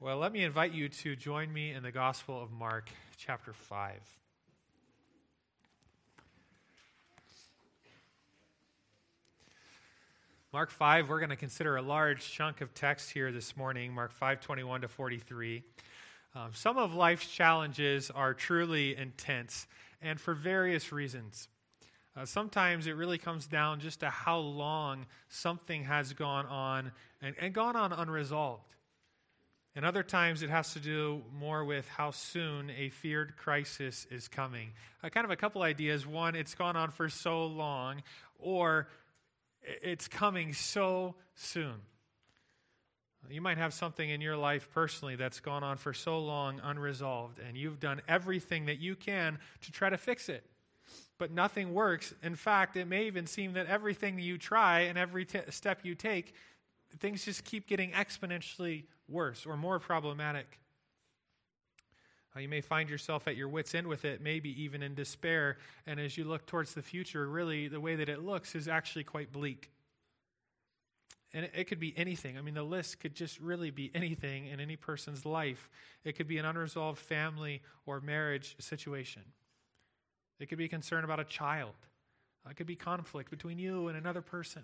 Well, let me invite you to join me in the Gospel of Mark, chapter 5. Mark 5, we're going to consider a large chunk of text here this morning, Mark 5, 21 to 43. Um, some of life's challenges are truly intense, and for various reasons. Uh, sometimes it really comes down just to how long something has gone on and, and gone on unresolved. And other times it has to do more with how soon a feared crisis is coming. Uh, kind of a couple ideas. One, it's gone on for so long, or it's coming so soon. You might have something in your life personally that's gone on for so long unresolved, and you've done everything that you can to try to fix it. But nothing works. In fact, it may even seem that everything you try and every t- step you take, things just keep getting exponentially worse or more problematic. Uh, you may find yourself at your wits' end with it, maybe even in despair. And as you look towards the future, really the way that it looks is actually quite bleak. And it, it could be anything. I mean, the list could just really be anything in any person's life. It could be an unresolved family or marriage situation, it could be concern about a child, it could be conflict between you and another person.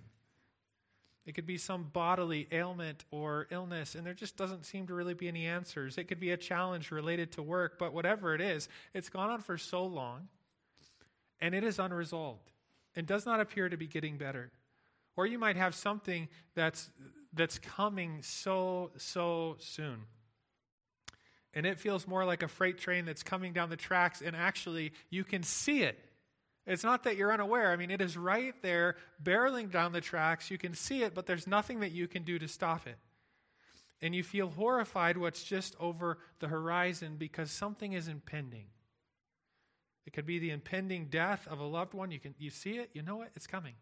It could be some bodily ailment or illness, and there just doesn't seem to really be any answers. It could be a challenge related to work, but whatever it is, it's gone on for so long, and it is unresolved and does not appear to be getting better. Or you might have something that's, that's coming so, so soon. And it feels more like a freight train that's coming down the tracks, and actually, you can see it it's not that you're unaware. I mean, it is right there, barreling down the tracks. You can see it, but there's nothing that you can do to stop it. And you feel horrified what's just over the horizon because something is impending. It could be the impending death of a loved one. You, can, you see it, you know it, it's coming.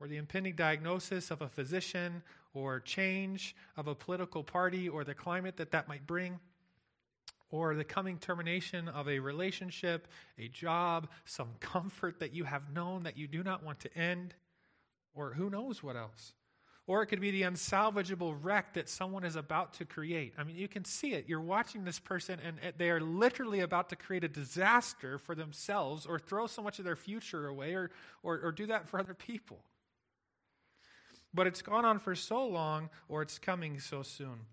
Or the impending diagnosis of a physician, or change of a political party, or the climate that that might bring or the coming termination of a relationship, a job, some comfort that you have known that you do not want to end, or who knows what else. Or it could be the unsalvageable wreck that someone is about to create. I mean, you can see it. You're watching this person, and they are literally about to create a disaster for themselves, or throw so much of their future away, or, or, or do that for other people. But it's gone on for so long, or it's coming so soon.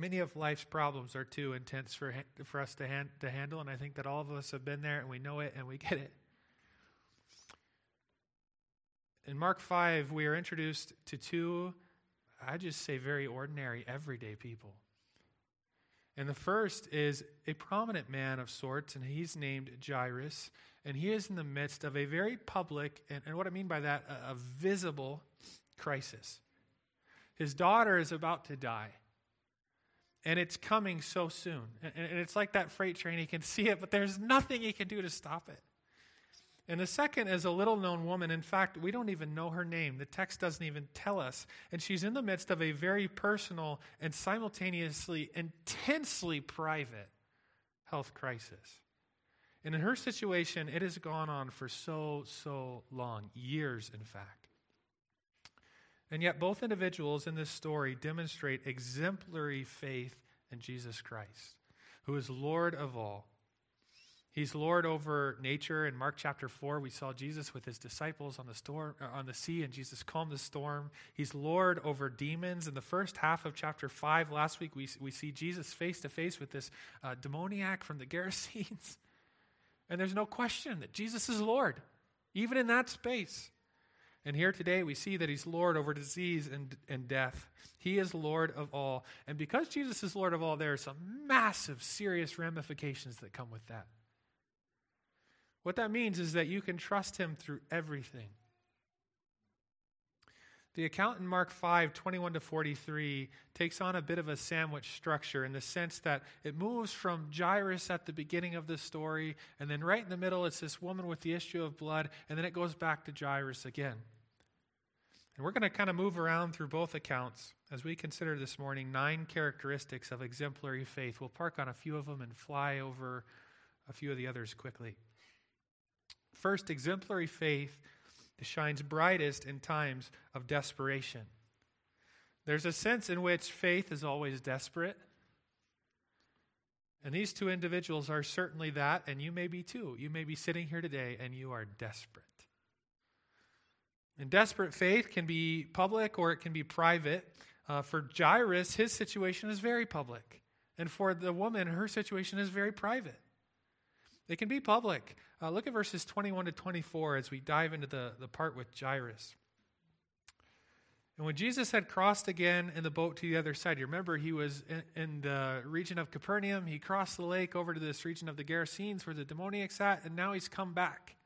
Many of life's problems are too intense for, for us to, hand, to handle, and I think that all of us have been there and we know it and we get it. In Mark 5, we are introduced to two, I just say very ordinary, everyday people. And the first is a prominent man of sorts, and he's named Jairus. And he is in the midst of a very public, and, and what I mean by that, a, a visible crisis. His daughter is about to die. And it's coming so soon. And, and it's like that freight train. He can see it, but there's nothing he can do to stop it. And the second is a little known woman. In fact, we don't even know her name. The text doesn't even tell us. And she's in the midst of a very personal and simultaneously intensely private health crisis. And in her situation, it has gone on for so, so long years, in fact. And yet, both individuals in this story demonstrate exemplary faith in Jesus Christ, who is Lord of all. He's Lord over nature. In Mark chapter 4, we saw Jesus with his disciples on the, storm, uh, on the sea, and Jesus calmed the storm. He's Lord over demons. In the first half of chapter 5, last week, we, we see Jesus face to face with this uh, demoniac from the Gerasenes. And there's no question that Jesus is Lord, even in that space. And here today we see that he's Lord over disease and, and death. He is Lord of all. And because Jesus is Lord of all, there are some massive, serious ramifications that come with that. What that means is that you can trust him through everything. The account in Mark 5, 21 to 43, takes on a bit of a sandwich structure in the sense that it moves from Jairus at the beginning of the story, and then right in the middle, it's this woman with the issue of blood, and then it goes back to Jairus again. And we're going to kind of move around through both accounts as we consider this morning nine characteristics of exemplary faith. We'll park on a few of them and fly over a few of the others quickly. First, exemplary faith shines brightest in times of desperation. There's a sense in which faith is always desperate. And these two individuals are certainly that, and you may be too. You may be sitting here today and you are desperate. And desperate faith can be public or it can be private. Uh, for Jairus, his situation is very public. And for the woman, her situation is very private. They can be public. Uh, look at verses 21 to 24 as we dive into the, the part with Jairus. And when Jesus had crossed again in the boat to the other side, you remember he was in, in, the region of Capernaum. He crossed the lake over to this region of the Gerasenes where the demoniacs sat, and now he's come back.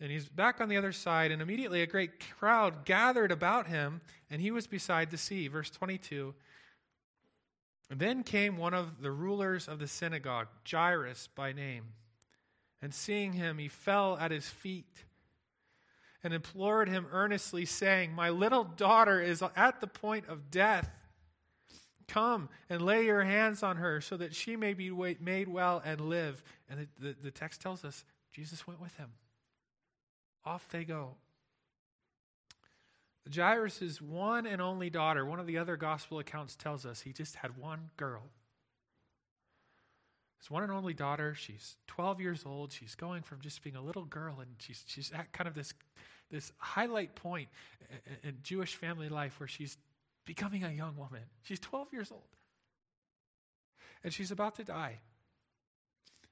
And he's back on the other side, and immediately a great crowd gathered about him, and he was beside the sea. Verse 22. Then came one of the rulers of the synagogue, Jairus by name. And seeing him, he fell at his feet and implored him earnestly, saying, My little daughter is at the point of death. Come and lay your hands on her so that she may be made well and live. And the, the, the text tells us Jesus went with him. Off they go. Jairus' one and only daughter, one of the other gospel accounts tells us he just had one girl. His one and only daughter, she's 12 years old. She's going from just being a little girl, and she's, she's at kind of this, this highlight point in Jewish family life where she's becoming a young woman. She's 12 years old. And she's about to die.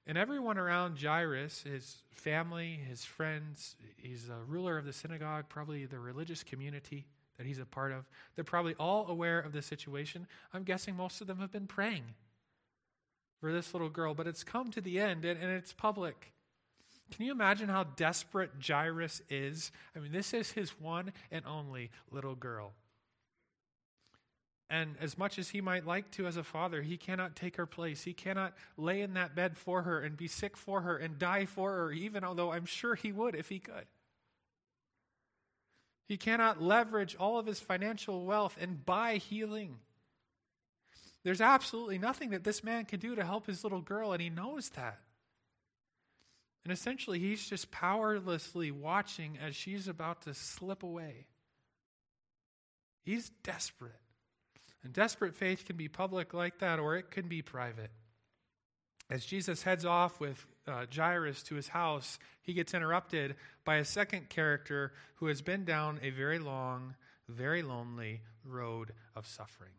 And everyone around Jairus, his family, his friends, he's a ruler of the synagogue, probably the religious community that he's a part of, they're probably all aware of the situation. I'm guessing most of them have been praying for this little girl, but it's come to the end and, and it's public. Can you imagine how desperate Jairus is? I mean, this is his one and only little girl. And as much as he might like to as a father, he cannot take her place. He cannot lay in that bed for her and be sick for her and die for her, even although I'm sure he would if he could. He cannot leverage all of his financial wealth and buy healing. There's absolutely nothing that this man can do to help his little girl, and he knows that. And essentially, he's just powerlessly watching as she's about to slip away. He's desperate. And desperate faith can be public like that, or it can be private. As Jesus heads off with uh, Jairus to his house, he gets interrupted by a second character who has been down a very long, very lonely road of suffering.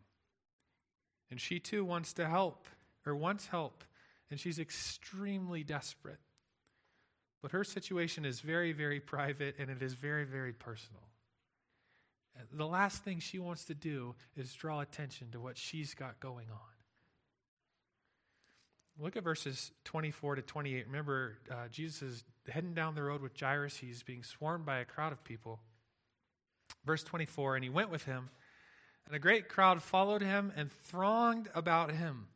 And she too wants to help, or wants help, and she's extremely desperate. But her situation is very, very private, and it is very, very personal. The last thing she wants to do is draw attention to what she's got going on. Look at verses 24 to 28. Remember, uh, Jesus is heading down the road with Jairus. He's being swarmed by a crowd of people. Verse 24 And he went with him, and a great crowd followed him and thronged about him.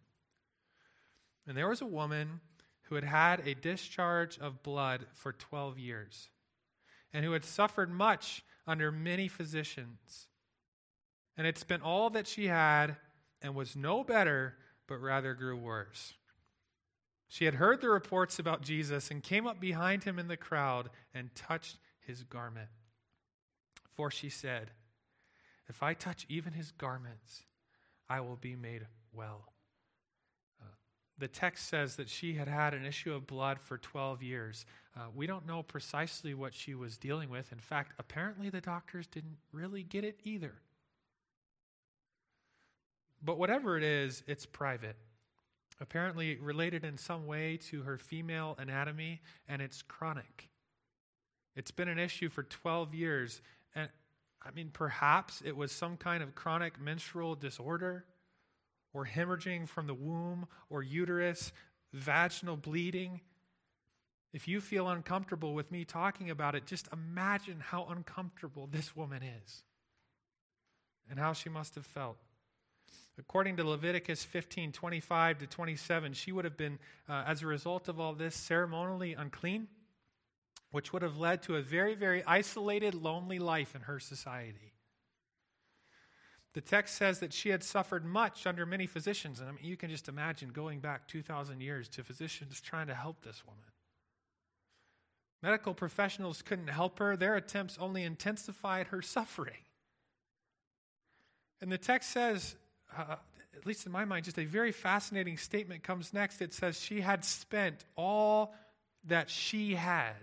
And there was a woman who had had a discharge of blood for 12 years, and who had suffered much under many physicians, and had spent all that she had and was no better, but rather grew worse. She had heard the reports about Jesus and came up behind him in the crowd and touched his garment. For she said, If I touch even his garments, I will be made well uh, the text says that she had had an issue of blood for 12 years. Uh, we don't know precisely what she was dealing with. In fact, apparently the doctors didn't really get it either. But whatever it is, it's private. Apparently related in some way to her female anatomy, and it's chronic. It's been an issue for 12 years. And I mean, perhaps it was some kind of chronic menstrual disorder or hemorrhaging from the womb or uterus, vaginal bleeding. If you feel uncomfortable with me talking about it, just imagine how uncomfortable this woman is and how she must have felt. According to Leviticus 15 25 to 27, she would have been, uh, as a result of all this, ceremonially unclean, which would have led to a very, very isolated, lonely life in her society. The text says that she had suffered much under many physicians. And I mean, you can just imagine going back 2,000 years to physicians trying to help this woman. Medical professionals couldn't help her, their attempts only intensified her suffering. And the text says, uh, at least in my mind, just a very fascinating statement comes next. It says, She had spent all that she had.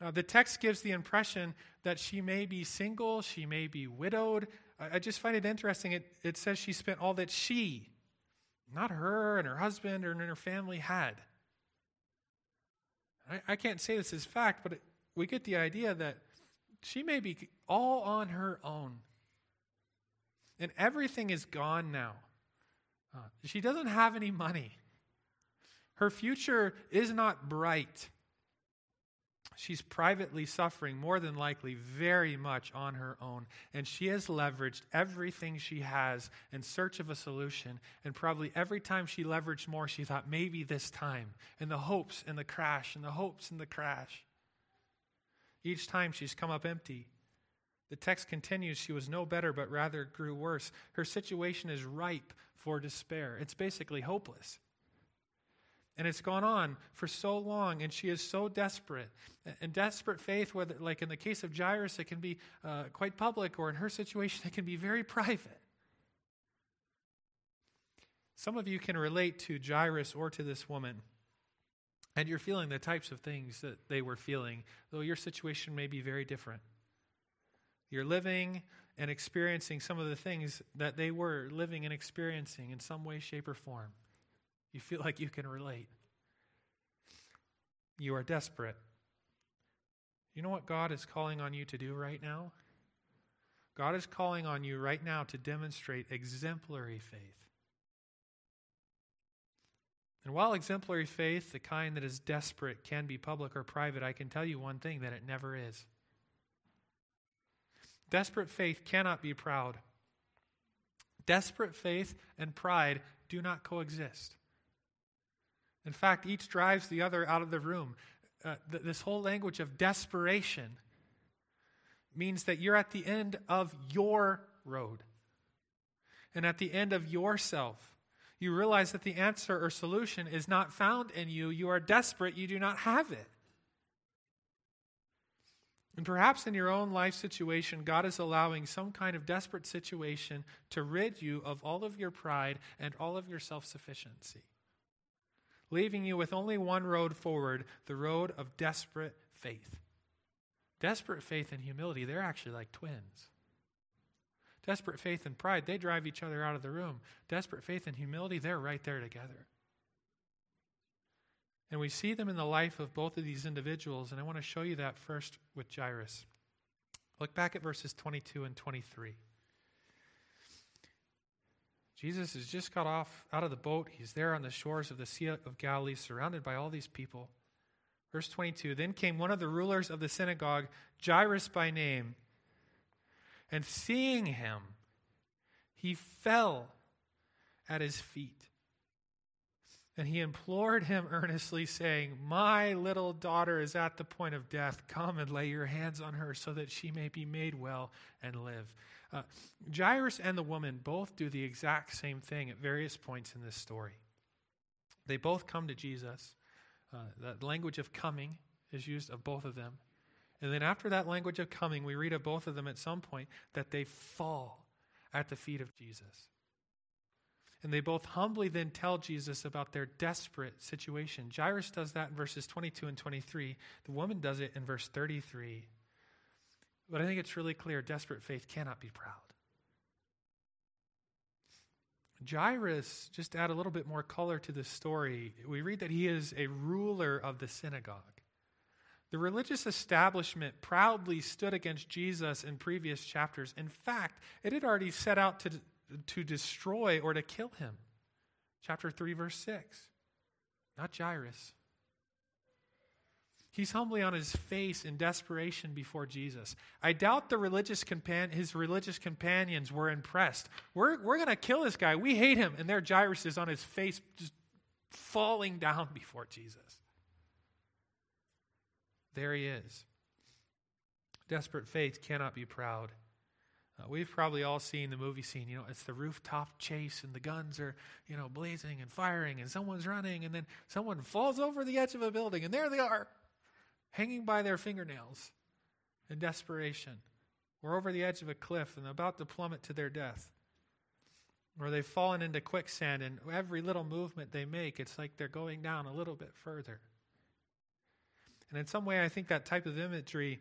Uh, the text gives the impression that she may be single, she may be widowed. I, I just find it interesting. It, it says she spent all that she, not her and her husband or her family, had. I, I can't say this is fact, but it, we get the idea that she may be all on her own. And everything is gone now. Uh, she doesn't have any money. Her future is not bright. She's privately suffering, more than likely, very much on her own. And she has leveraged everything she has in search of a solution. And probably every time she leveraged more, she thought, maybe this time. And the hopes and the crash, and the hopes and the crash. Each time she's come up empty. The text continues she was no better, but rather grew worse. Her situation is ripe for despair. It's basically hopeless. And it's gone on for so long, and she is so desperate. And desperate faith, whether, like in the case of Jairus, it can be uh, quite public, or in her situation, it can be very private. Some of you can relate to Jairus or to this woman, and you're feeling the types of things that they were feeling, though your situation may be very different. You're living and experiencing some of the things that they were living and experiencing in some way, shape, or form. You feel like you can relate. You are desperate. You know what God is calling on you to do right now? God is calling on you right now to demonstrate exemplary faith. And while exemplary faith, the kind that is desperate, can be public or private, I can tell you one thing that it never is. Desperate faith cannot be proud. Desperate faith and pride do not coexist. In fact, each drives the other out of the room. Uh, th- this whole language of desperation means that you're at the end of your road and at the end of yourself. You realize that the answer or solution is not found in you. You are desperate, you do not have it. And perhaps in your own life situation, God is allowing some kind of desperate situation to rid you of all of your pride and all of your self sufficiency leaving you with only one road forward the road of desperate faith. Desperate faith and humility, they're actually like twins. Desperate faith and pride, they drive each other out of the room. Desperate faith and humility, they're right there together. And we see them in the life of both of these individuals, and I want to show you that first with Jairus. Look back at verses 22 and 23. Jesus has just got off out of the boat. He's there on the shores of the Sea of Galilee, surrounded by all these people. Verse 22 Then came one of the rulers of the synagogue, Jairus by name, and seeing him, he fell at his feet. And he implored him earnestly, saying, My little daughter is at the point of death. Come and lay your hands on her so that she may be made well and live. Uh, Jairus and the woman both do the exact same thing at various points in this story. They both come to Jesus. Uh, language of coming is used of both of them. And then after that language of coming, we read of both of them at some point that they fall at the feet of Jesus. And they both humbly then tell Jesus about their desperate situation. Jairus does that in verses 22 and 23. The woman does it in verse 33. But I think it's really clear desperate faith cannot be proud. Jairus, just add a little bit more color to the story, we read that he is a ruler of the synagogue. The religious establishment proudly stood against Jesus in previous chapters. In fact, it had already set out to, to destroy or to kill him. Chapter 3, verse 6. Not Jairus. He's humbly on his face in desperation before Jesus. I doubt the religious compan- his religious companions were impressed. We're, we're going to kill this guy. We hate him. And there Jairus is on his face, just falling down before Jesus. There he is. Desperate faith cannot be proud. Uh, we've probably all seen the movie scene. You know, it's the rooftop chase, and the guns are, you know, blazing and firing, and someone's running, and then someone falls over the edge of a building, and there they are hanging by their fingernails in desperation, or over the edge of a cliff and about to plummet to their death. Or they've fallen into quicksand, and every little movement they make, it's like they're going down a little bit further. And in some way, I think that type of imagery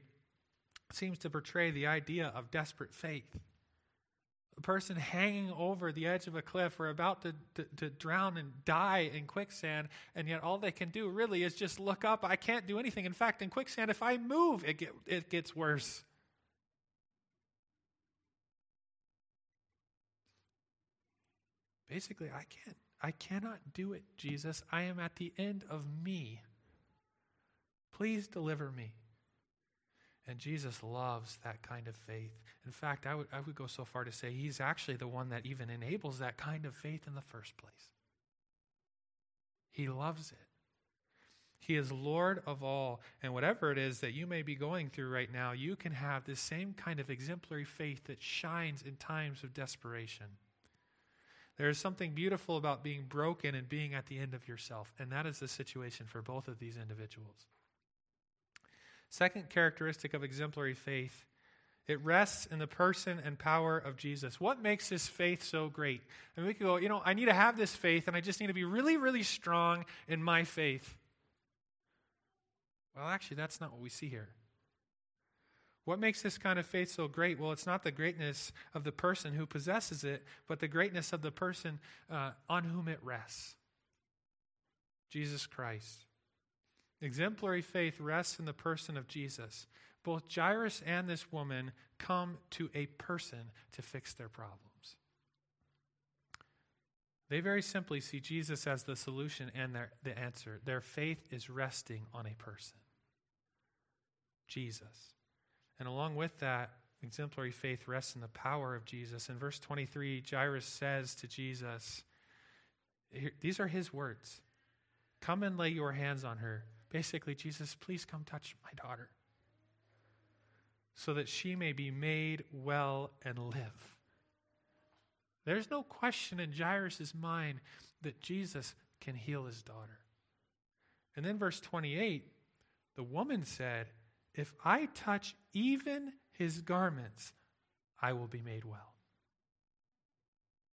seems to portray the idea of desperate faith. A person hanging over the edge of a cliff or about to, to, to, drown and die in quicksand, and yet all they can do really is just look up. I can't do anything. In fact, in quicksand, if I move, it, get, it gets worse. Basically, I can't. I cannot do it, Jesus. I am at the end of me. Please deliver me. And Jesus loves that kind of faith. In fact, I would, I would go so far to say he's actually the one that even enables that kind of faith in the first place. He loves it. He is Lord of all. And whatever it is that you may be going through right now, you can have this same kind of exemplary faith that shines in times of desperation. There is something beautiful about being broken and being at the end of yourself. And that is the situation for both of these individuals. Second characteristic of exemplary faith it rests in the person and power of Jesus. What makes this faith so great? And we could go, you know, I need to have this faith, and I just need to be really, really strong in my faith. Well, actually, that's not what we see here. What makes this kind of faith so great? Well, it's not the greatness of the person who possesses it, but the greatness of the person uh, on whom it rests Jesus Christ. Exemplary faith rests in the person of Jesus. Both Jairus and this woman come to a person to fix their problems. They very simply see Jesus as the solution and their, the answer. Their faith is resting on a person Jesus. And along with that, exemplary faith rests in the power of Jesus. In verse 23, Jairus says to Jesus, These are his words Come and lay your hands on her Basically, Jesus, please come touch my daughter so that she may be made well and live. There's no question in Jairus' mind that Jesus can heal his daughter. And then, verse 28, the woman said, If I touch even his garments, I will be made well.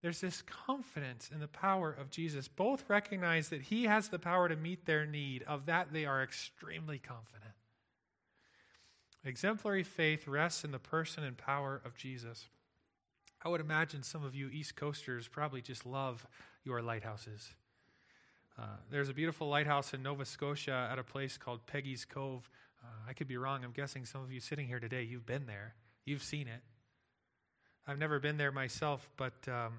There's this confidence in the power of Jesus. Both recognize that he has the power to meet their need. Of that, they are extremely confident. Exemplary faith rests in the person and power of Jesus. I would imagine some of you East Coasters probably just love your lighthouses. Uh, there's a beautiful lighthouse in Nova Scotia at a place called Peggy's Cove. Uh, I could be wrong. I'm guessing some of you sitting here today, you've been there, you've seen it. I've never been there myself, but um,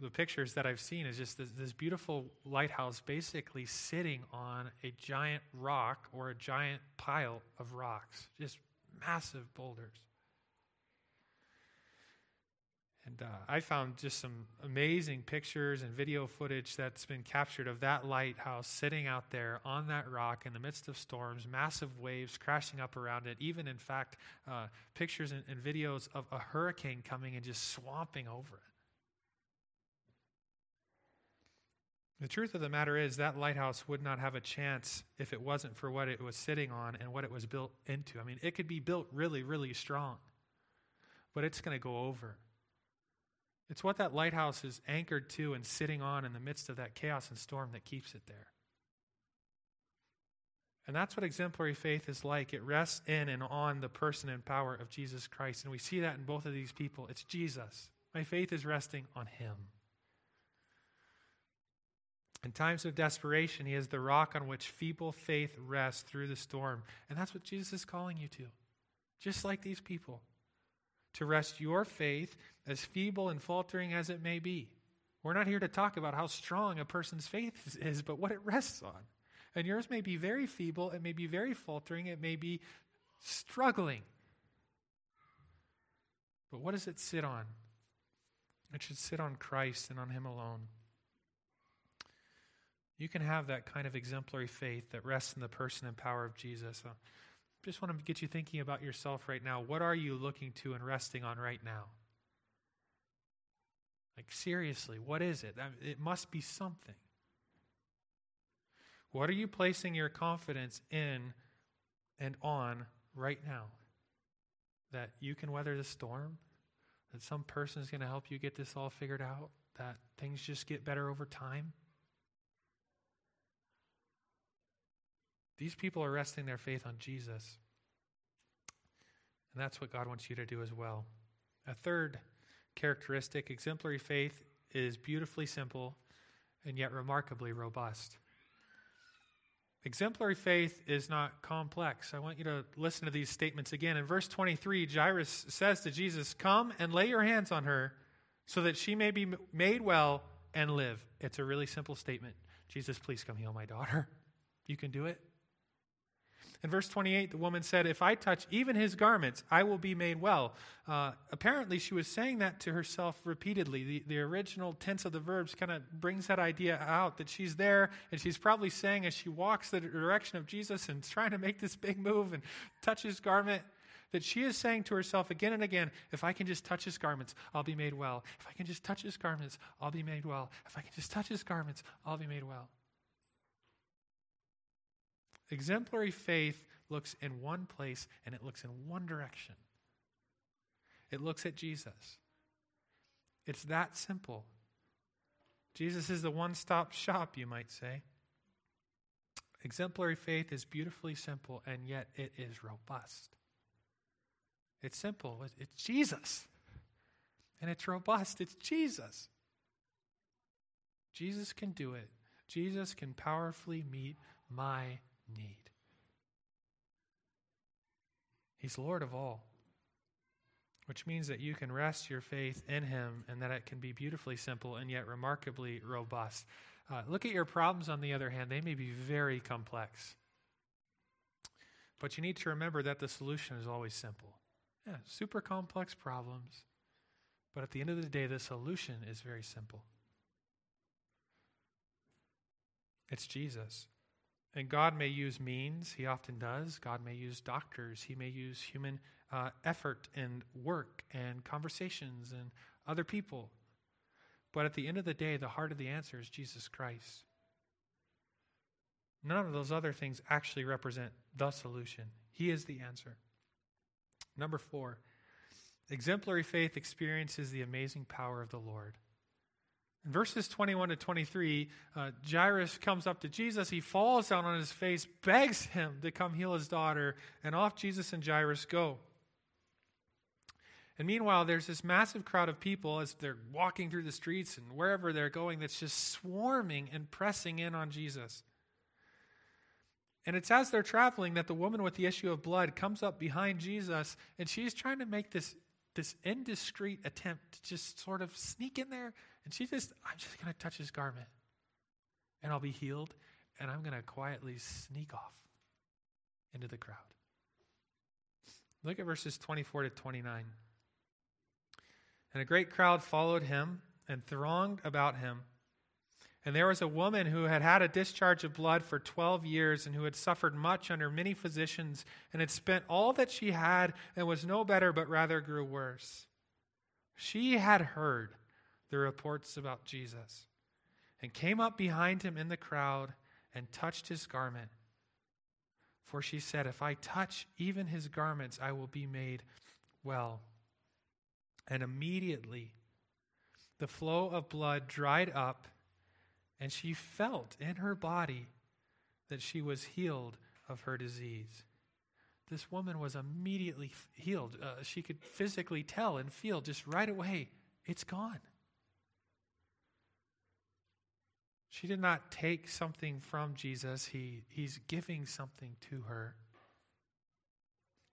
the pictures that I've seen is just this, this, beautiful lighthouse basically sitting on a giant rock or a giant pile of rocks, just massive boulders. And uh, I found just some amazing pictures and video footage that's been captured of that lighthouse sitting out there on that rock in the midst of storms, massive waves crashing up around it. Even, in fact, uh, pictures and, and videos of a hurricane coming and just swamping over it. The truth of the matter is, that lighthouse would not have a chance if it wasn't for what it was sitting on and what it was built into. I mean, it could be built really, really strong, but it's going to go over. It's what that lighthouse is anchored to and sitting on in the midst of that chaos and storm that keeps it there. And that's what exemplary faith is like. It rests in and on the person and power of Jesus Christ. And we see that in both of these people. It's Jesus. My faith is resting on him. In times of desperation, he is the rock on which feeble faith rests through the storm. And that's what Jesus is calling you to. Just like these people to rest your faith, as feeble and faltering as it may be. We're not here to talk about how strong a person's faith is, but what it rests on. And yours may be very feeble, it may be very faltering, it may be struggling. But what does it sit on? It should sit on Christ and on Him alone. You can have that kind of exemplary faith that rests in the person and power of Jesus uh, just want to get you thinking about yourself right now. What are you looking to and resting on right now? Like, seriously, what is it? It must be something. What are you placing your confidence in and on right now? that you can weather the storm, that some person is going to help you get this all figured out, that things just get better over time? These people are resting their faith on Jesus. And that's what God wants you to do as well. A third characteristic exemplary faith is beautifully simple and yet remarkably robust. Exemplary faith is not complex. I want you to listen to these statements again. In verse 23, Jairus says to Jesus, Come and lay your hands on her so that she may be made well and live. It's a really simple statement. Jesus, please come heal my daughter. You can do it. In verse 28, the woman said, If I touch even his garments, I will be made well. Uh, apparently, she was saying that to herself repeatedly. The, the original tense of the verbs kind of brings that idea out that she's there, and she's probably saying as she walks the direction of Jesus and trying to make this big move and touch his garment, that she is saying to herself again and again, If I can just touch his garments, I'll be made well. If I can just touch his garments, I'll be made well. If I can just touch his garments, I'll be made well. Exemplary faith looks in one place and it looks in one direction. It looks at Jesus. It's that simple. Jesus is the one stop shop, you might say. Exemplary faith is beautifully simple, and yet it is robust. It's simple, it's Jesus. And it's robust, it's Jesus. Jesus can do it. Jesus can powerfully meet my need. He's Lord of all, which means that you can rest your faith in Him and that it can be beautifully simple and yet remarkably robust. Uh, look at your problems, on the other hand, they may be very complex. But you need to remember that the solution is always simple. Yeah, super complex problems. But at the end of the day, the solution is very simple. It's Jesus. And God may use means, He often does. God may use doctors, He may use human uh, effort and work and conversations and other people. But at the end of the day, the heart of the answer is Jesus Christ. None of those other things actually represent the solution. He is the answer. Number four, exemplary faith experiences the amazing power of the Lord. In verses 21 to 23, uh, Jairus comes up to Jesus. He falls down on his face, begs him to come heal his daughter, and off Jesus and Jairus go. And meanwhile, there's this massive crowd of people as they're walking through the streets and wherever they're going that's just swarming and pressing in on Jesus. And it's as they're traveling that the woman with the issue of blood comes up behind Jesus and she's trying to make this, this indiscreet attempt to just sort of sneak in there and she just, I'm just going to touch his garment and I'll be healed and I'm going to quietly sneak off into the crowd. Look at verses 24 to 29. And a great crowd followed him and thronged about him. And there was a woman who had had a discharge of blood for 12 years and who had suffered much under many physicians and had spent all that she had and was no better, but rather grew worse. She had heard the reports about Jesus and came up behind him in the crowd and touched his garment. For she said, If I touch even his garments, I will be made well. And immediately the flow of blood dried up, and she felt in her body that she was healed of her disease. This woman was immediately healed. Uh, she could physically tell and feel just right away, it's gone. She did not take something from Jesus, he, he's giving something to her.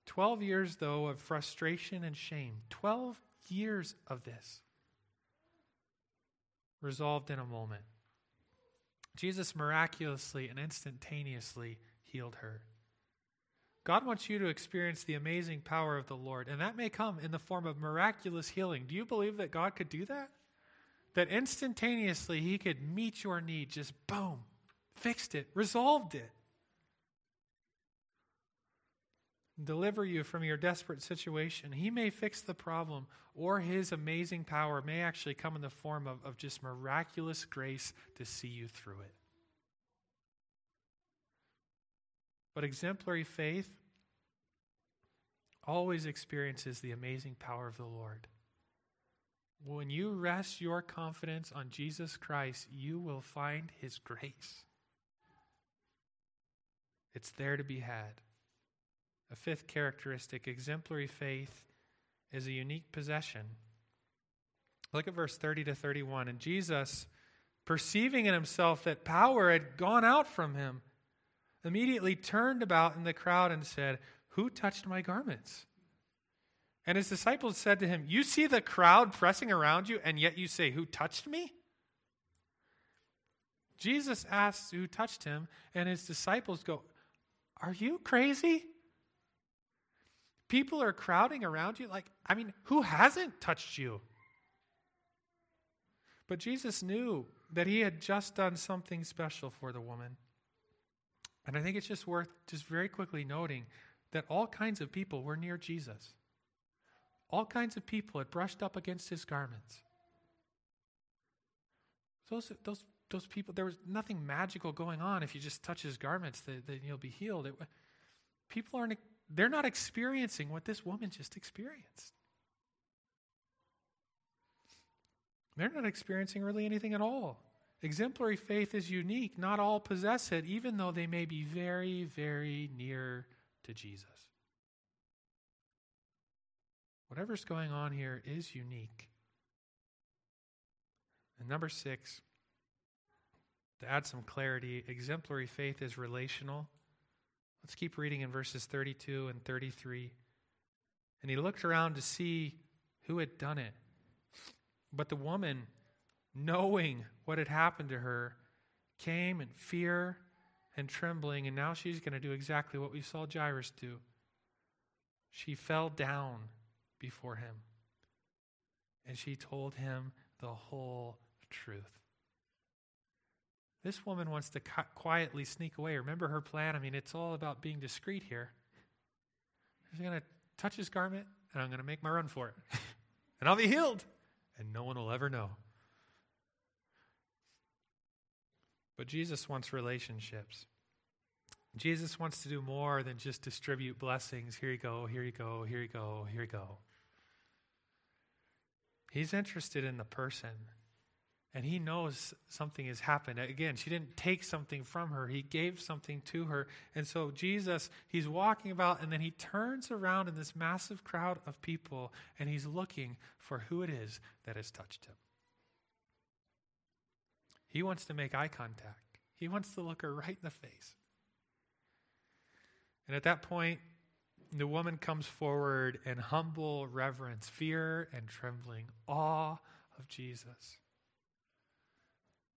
12 years, though, of frustration and shame. 12 years of this resolved in a moment. Jesus miraculously and instantaneously healed her. God wants you to experience the amazing power of the Lord, and that may come in the form of miraculous healing. Do you believe that God could do that? That instantaneously he could meet your need, just boom, fixed it, resolved it, deliver you from your desperate situation. He may fix the problem, or his amazing power may actually come in the form of, of just miraculous grace to see you through it. But exemplary faith always experiences the amazing power of the Lord. When you rest your confidence on Jesus Christ, you will find his grace. It's there to be had. A fifth characteristic exemplary faith is a unique possession. Look at verse 30 to 31. And Jesus, perceiving in himself that power had gone out from him, immediately turned about in the crowd and said, Who touched my garments? And his disciples said to him, You see the crowd pressing around you, and yet you say, Who touched me? Jesus asks who touched him, and his disciples go, Are you crazy? People are crowding around you. Like, I mean, who hasn't touched you? But Jesus knew that he had just done something special for the woman. And I think it's just worth just very quickly noting that all kinds of people were near Jesus. All kinds of people had brushed up against his garments. Those, those, those people, there was nothing magical going on. If you just touch his garments, that, you'll be healed. It, people aren't, they're not experiencing what this woman just experienced. They're not experiencing really anything at all. Exemplary faith is unique. Not all possess it, even though they may be very, very near to Jesus. Whatever's going on here is unique. And number six, to add some clarity, exemplary faith is relational. Let's keep reading in verses 32 and 33. And he looked around to see who had done it. But the woman, knowing what had happened to her, came in fear and trembling, and now she's going to do exactly what we saw Jairus do. She fell down before him. And she told him the whole truth. This woman wants to quietly sneak away. Remember her plan? I mean, it's all about being discreet here. She's going to touch his garment, and I'm going to make my run for it. and I'll be healed, and no one will ever know. But Jesus wants relationships. Jesus wants to do more than just distribute blessings. Here you go, here you go, here you go, here you go. He's interested in the person. And he knows something has happened. Again, she didn't take something from her, he gave something to her. And so Jesus, he's walking about, and then he turns around in this massive crowd of people, and he's looking for who it is that has touched him. He wants to make eye contact, he wants to look her right in the face. And at that point, the woman comes forward in humble reverence, fear and trembling, awe of Jesus.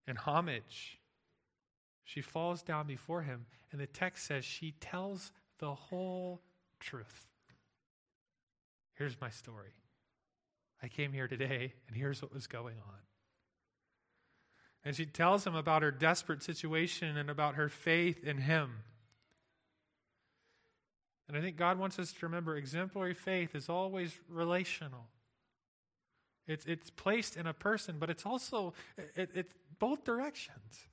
In homage, she falls down before him, and the text says she tells the whole truth. Here's my story. I came here today, and here's what was going on. And she tells him about her desperate situation and about her faith in him. And I think God wants us to remember exemplary faith is always relational. It's, it's placed in a person, but it's also it, it's both directions.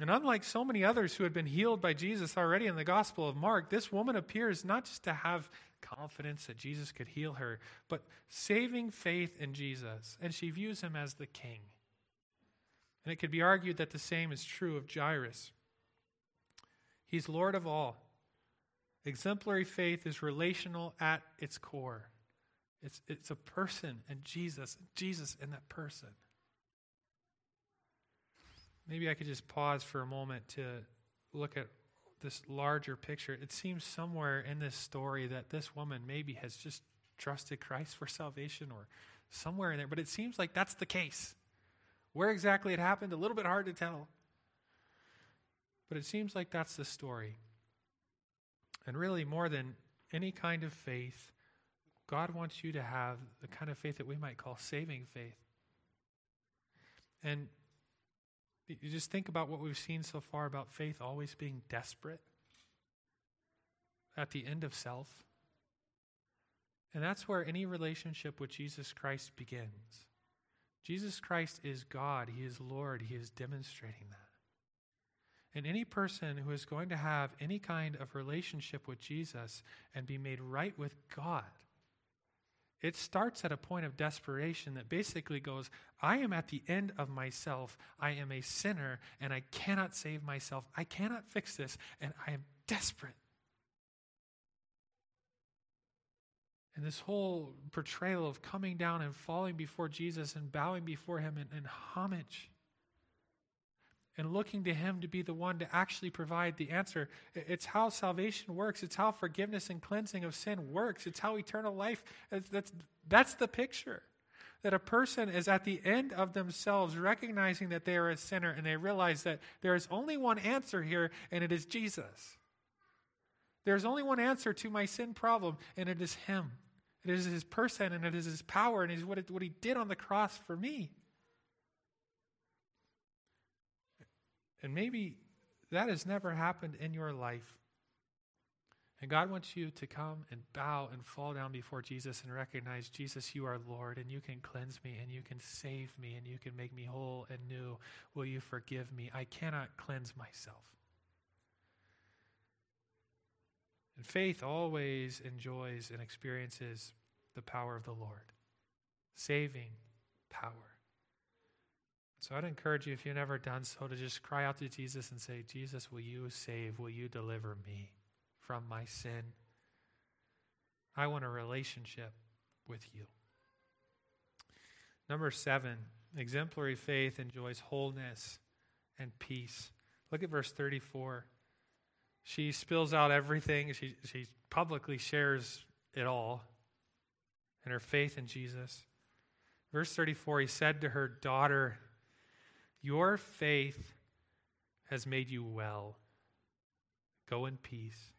And unlike so many others who had been healed by Jesus already in the Gospel of Mark, this woman appears not just to have confidence that Jesus could heal her, but saving faith in Jesus. And she views him as the king. And it could be argued that the same is true of Jairus. He's Lord of all. Exemplary faith is relational at its core. It's, it's a person and Jesus, Jesus and that person. Maybe I could just pause for a moment to look at this larger picture. It seems somewhere in this story that this woman maybe has just trusted Christ for salvation or somewhere in there, but it seems like that's the case. Where exactly it happened, a little bit hard to tell. But it seems like that's the story. And really, more than any kind of faith, God wants you to have the kind of faith that we might call saving faith. And you just think about what we've seen so far about faith always being desperate at the end of self. And that's where any relationship with Jesus Christ begins. Jesus Christ is God, He is Lord, He is demonstrating that. And any person who is going to have any kind of relationship with Jesus and be made right with God, it starts at a point of desperation that basically goes, I am at the end of myself. I am a sinner and I cannot save myself. I cannot fix this and I am desperate. And this whole portrayal of coming down and falling before Jesus and bowing before him in, in homage and looking to Him to be the one to actually provide the answer. It's how salvation works, it's how forgiveness and cleansing of sin works, it's how eternal life, that's, that's the picture. That a person is at the end of themselves recognizing that they are a sinner and they realize that there is only one answer here, and it is Jesus. There's only one answer to my sin problem, and it is Him. It is His person, and it is His power, and it is what, it, what He did on the cross for me. And maybe that has never happened in your life. And God wants you to come and bow and fall down before Jesus and recognize, Jesus, you are Lord, and you can cleanse me, and you can save me, and you can make me whole and new. Will you forgive me? I cannot cleanse myself. And faith always enjoys and experiences the power of the Lord, saving power. So I'd encourage you, if you've never done so, to just cry out to Jesus and say, Jesus, will you save? Will you deliver me from my sin? I want a relationship with you. Number seven, exemplary faith enjoys wholeness and peace. Look at verse 34. She spills out everything, she, she publicly shares it all and her faith in Jesus. Verse 34 He said to her, Daughter, your faith has made you well. Go in peace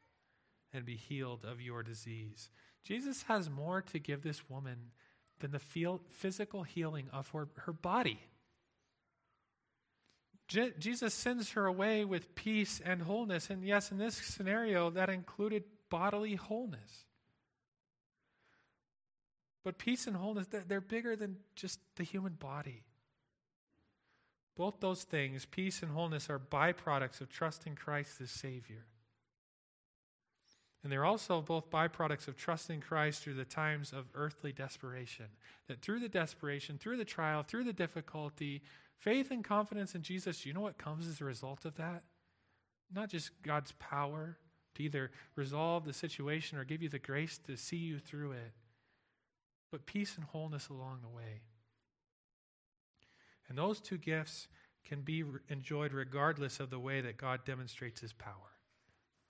and be healed of your disease. Jesus has more to give this woman than the feel, physical healing of her, her body. Je- Jesus sends her away with peace and wholeness. And yes, in this scenario, that included bodily wholeness. But peace and wholeness, they're, they're bigger than just the human body. Both those things, peace and wholeness, are byproducts of trusting Christ as Savior. And they're also both byproducts of trusting Christ through the times of earthly desperation. That through the desperation, through the trial, through the difficulty, faith and confidence in Jesus, you know what comes as a result of that? Not just God's power to either resolve the situation or give you the grace to see you through it, but peace and wholeness along the way. And those two gifts can be enjoyed regardless of the way that God demonstrates his power,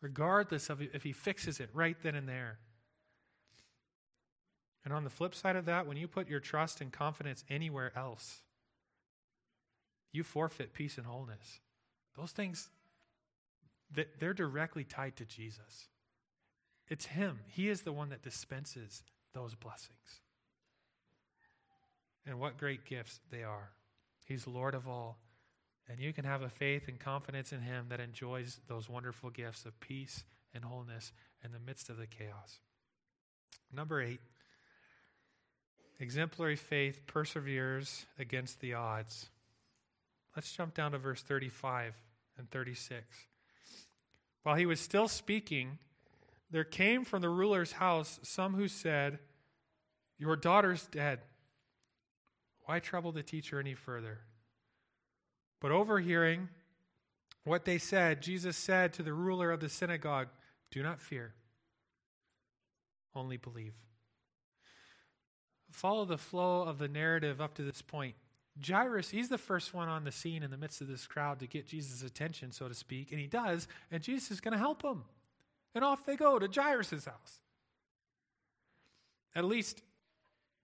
regardless of if he fixes it right then and there. And on the flip side of that, when you put your trust and confidence anywhere else, you forfeit peace and wholeness. Those things, that they're directly tied to Jesus. It's Him. He is the one that dispenses those blessings. And what great gifts they are. He's Lord of all. And you can have a faith and confidence in Him that enjoys those wonderful gifts of peace and wholeness in the midst of the chaos. Number eight, exemplary faith perseveres against the odds. Let's jump down to verse 35 and 36. While he was still speaking, there came from the ruler's house some who said, Your daughter's dead. Why trouble the teacher any further? But overhearing what they said, Jesus said to the ruler of the synagogue, Do not fear, only believe. Follow the flow of the narrative up to this point. Jairus, he's the first one on the scene in the midst of this crowd to get Jesus' attention, so to speak, and he does, and Jesus is going to help him. And off they go to Jairus' house. At least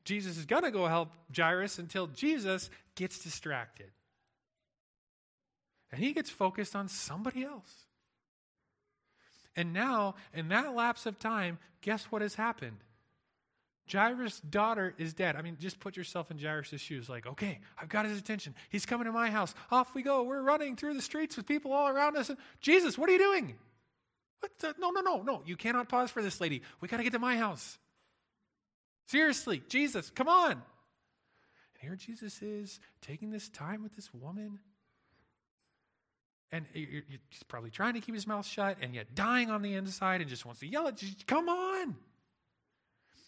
Jesus is going to go help Jairus until Jesus gets distracted. And he gets focused on somebody else. And now, in that lapse of time, guess what has happened? Jairus' daughter is dead. I mean, just put yourself in Jairus' shoes. Like, okay, I've got his attention. He's coming to my house. Off we go. We're running through the streets with people all around us. Jesus, what are you doing? What the? No, no, no, no. You cannot pause for this lady. We got to get to my house. Seriously, Jesus, come on. And here Jesus is taking this time with this woman. And he's probably trying to keep his mouth shut and yet dying on the inside and just wants to yell at you, come on.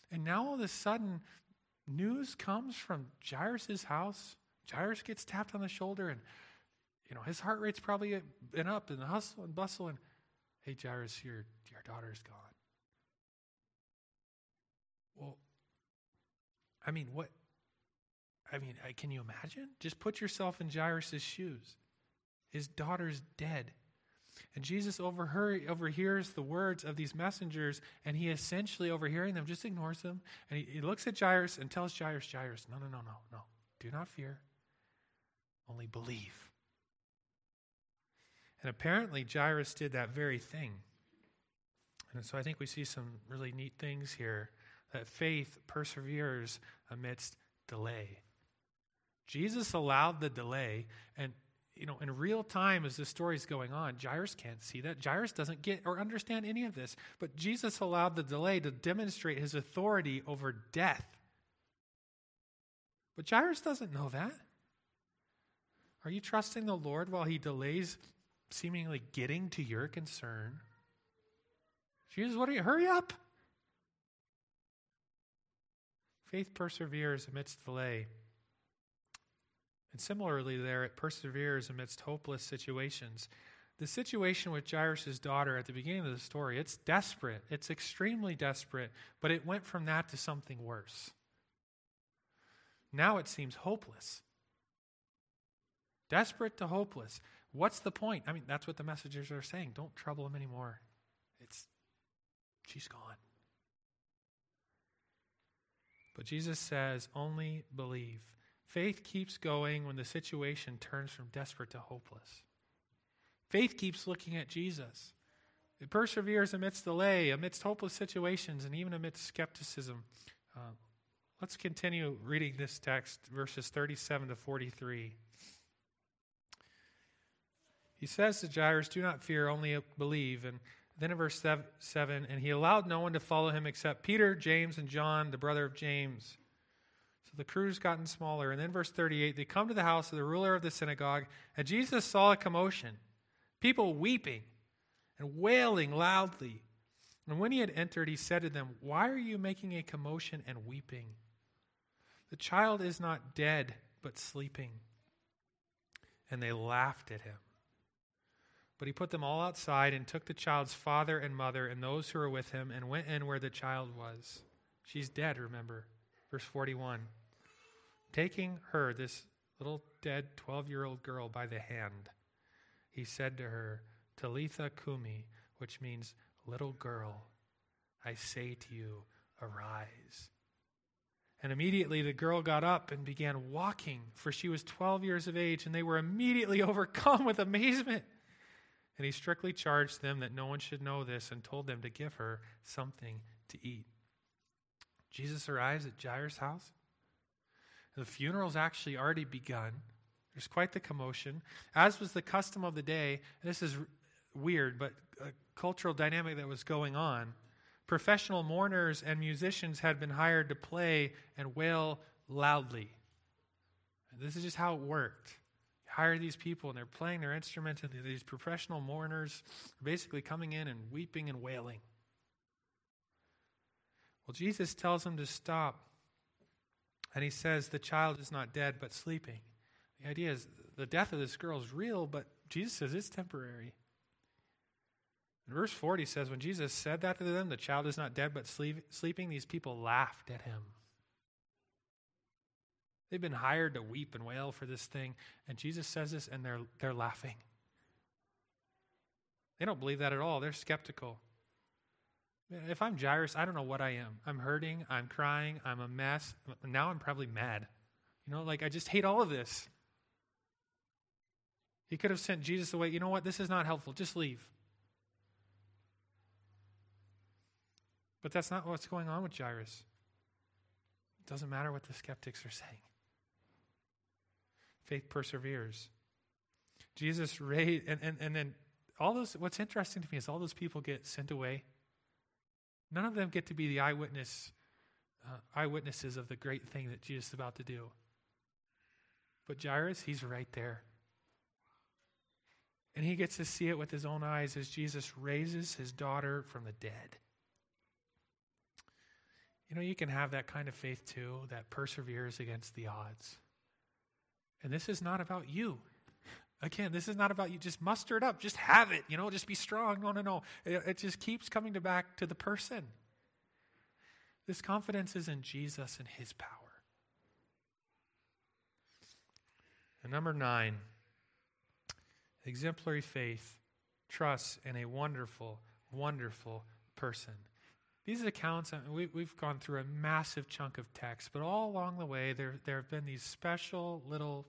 And now all of a sudden, news comes from Jairus' house. Jairus gets tapped on the shoulder and you know his heart rate's probably been up and the hustle and bustle and hey Jairus, your your daughter's gone. Well, I mean, what I mean, can you imagine? Just put yourself in Jairus' shoes. His daughter's dead. And Jesus overhear, overhears the words of these messengers, and he essentially, overhearing them, just ignores them. And he, he looks at Jairus and tells Jairus, Jairus, no, no, no, no, no. Do not fear. Only believe. And apparently, Jairus did that very thing. And so I think we see some really neat things here that faith perseveres amidst delay. Jesus allowed the delay, and you know, in real time as this story is going on, Jairus can't see that. Jairus doesn't get or understand any of this. But Jesus allowed the delay to demonstrate his authority over death. But Jairus doesn't know that. Are you trusting the Lord while he delays seemingly getting to your concern? Jesus, what are you? Hurry up. Faith perseveres amidst delay. And similarly, there, it perseveres amidst hopeless situations. The situation with Jairus' daughter at the beginning of the story, it's desperate. It's extremely desperate, but it went from that to something worse. Now it seems hopeless. Desperate to hopeless. What's the point? I mean, that's what the messengers are saying. Don't trouble him anymore. It's she's gone. But Jesus says, only believe. Faith keeps going when the situation turns from desperate to hopeless. Faith keeps looking at Jesus. It perseveres amidst delay, amidst hopeless situations, and even amidst skepticism. Uh, let's continue reading this text, verses 37 to 43. He says to Jairus, Do not fear, only believe. And then in verse 7, and he allowed no one to follow him except Peter, James, and John, the brother of James. So the crew's gotten smaller. And then verse 38 they come to the house of the ruler of the synagogue, and Jesus saw a commotion, people weeping and wailing loudly. And when he had entered, he said to them, Why are you making a commotion and weeping? The child is not dead, but sleeping. And they laughed at him. But he put them all outside and took the child's father and mother and those who were with him and went in where the child was. She's dead, remember. Verse 41. Taking her, this little dead 12 year old girl, by the hand, he said to her, Talitha Kumi, which means, little girl, I say to you, arise. And immediately the girl got up and began walking, for she was 12 years of age, and they were immediately overcome with amazement. And he strictly charged them that no one should know this and told them to give her something to eat. Jesus arrives at Jairus' house. The funeral's actually already begun. There's quite the commotion. As was the custom of the day, this is weird, but a cultural dynamic that was going on. Professional mourners and musicians had been hired to play and wail loudly. This is just how it worked. Hire these people, and they're playing their instruments, and these professional mourners are basically coming in and weeping and wailing. Well, Jesus tells them to stop and he says, The child is not dead, but sleeping. The idea is the death of this girl is real, but Jesus says it's temporary. In verse 40 says, When Jesus said that to them, the child is not dead, but sleep, sleeping, these people laughed at him. They've been hired to weep and wail for this thing, and Jesus says this, and they're, they're laughing. They don't believe that at all. They're skeptical. If I'm Jairus, I don't know what I am. I'm hurting, I'm crying, I'm a mess. Now I'm probably mad. You know, like I just hate all of this. He could have sent Jesus away. You know what? This is not helpful. Just leave. But that's not what's going on with Jairus. It doesn't matter what the skeptics are saying. Faith perseveres. Jesus raised, and, and, and then all those, what's interesting to me is all those people get sent away None of them get to be the eyewitness, uh, eyewitnesses of the great thing that Jesus is about to do. But Jairus, he's right there. And he gets to see it with his own eyes as Jesus raises his daughter from the dead. You know, you can have that kind of faith too that perseveres against the odds. And this is not about you. Again, this is not about you just muster it up, just have it, you know, just be strong. No, no, no. It, it just keeps coming to back to the person. This confidence is in Jesus and his power. And number nine, exemplary faith, trust in a wonderful, wonderful person. These accounts, we, we've gone through a massive chunk of text, but all along the way, there, there have been these special little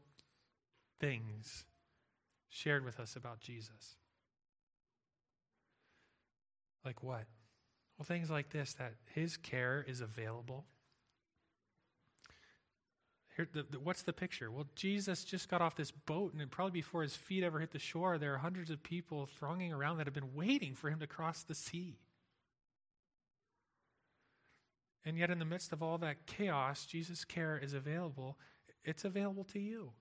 things shared with us about Jesus. Like what? Well, things like this that his care is available. Here, the, the, what's the picture? Well, Jesus just got off this boat, and probably before his feet ever hit the shore, there are hundreds of people thronging around that have been waiting for him to cross the sea. And yet, in the midst of all that chaos, Jesus' care is available. It's available to you,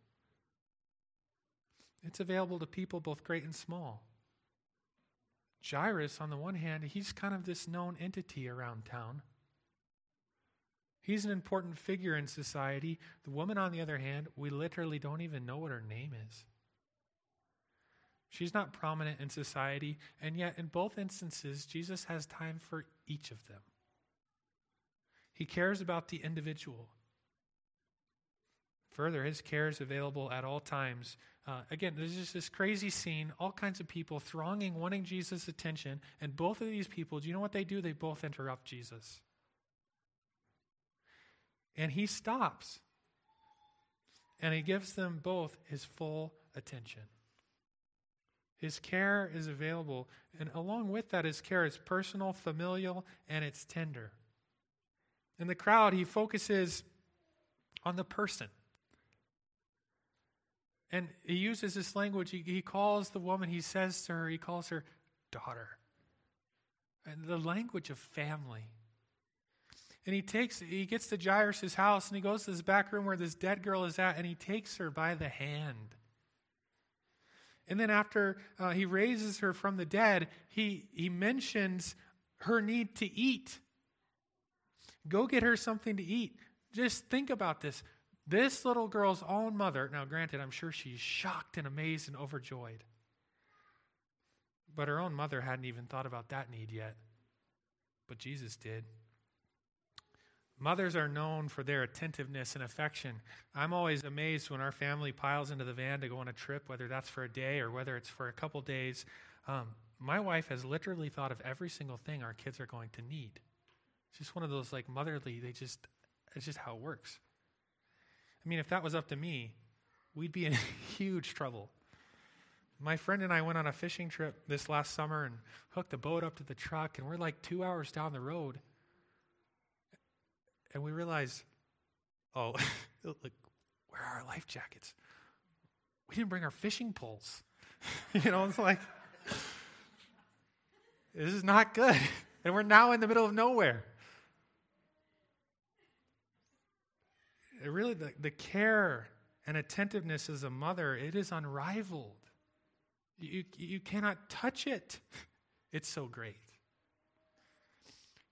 it's available to people both great and small. Jairus, on the one hand, he's kind of this known entity around town. He's an important figure in society. The woman, on the other hand, we literally don't even know what her name is. She's not prominent in society, and yet, in both instances, Jesus has time for each of them. He cares about the individual. Further, his care is available at all times. Uh, again, there's just this crazy scene, all kinds of people thronging, wanting Jesus' attention, and both of these people, do you know what they do? They both interrupt Jesus. And he stops. And he gives them both his full attention. His care is available. And along with that, his care is personal, familial, and it's tender. In the crowd, he focuses on the person. And he uses this language. He, he calls the woman, he says to her, he calls her daughter. And the language of family. And he takes, he gets to Jairus' house and he goes to this back room where this dead girl is at and he takes her by the hand. And then after uh, he raises her from the dead, he, he mentions her need to eat. Go get her something to eat. Just think about this. This little girl's own mother, now granted, I'm sure she's shocked and amazed and overjoyed. But her own mother hadn't even thought about that need yet. But Jesus did. Mothers are known for their attentiveness and affection. I'm always amazed when our family piles into the van to go on a trip, whether that's for a day or whether it's for a couple days. Um, my wife has literally thought of every single thing our kids are going to need. It's just one of those like motherly, they just, it's just how it works. I mean, if that was up to me, we'd be in huge trouble. My friend and I went on a fishing trip this last summer and hooked the boat up to the truck, and we're like two hours down the road. And we realized, oh, look, where are our life jackets? We didn't bring our fishing poles. you know, it's like, this is not good. And we're now in the middle of nowhere. Really, the, the care and attentiveness as a mother, it is unrivaled. You, you cannot touch it. It's so great.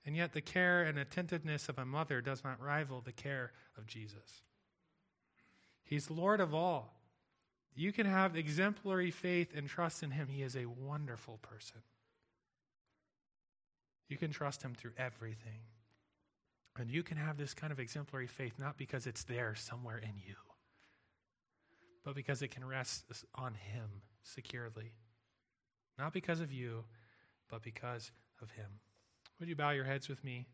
And yet, the care and attentiveness of a mother does not rival the care of Jesus. He's Lord of all. You can have exemplary faith and trust in Him. He is a wonderful person. You can trust Him through everything. And you can have this kind of exemplary faith not because it's there somewhere in you, but because it can rest on Him securely. Not because of you, but because of Him. Would you bow your heads with me?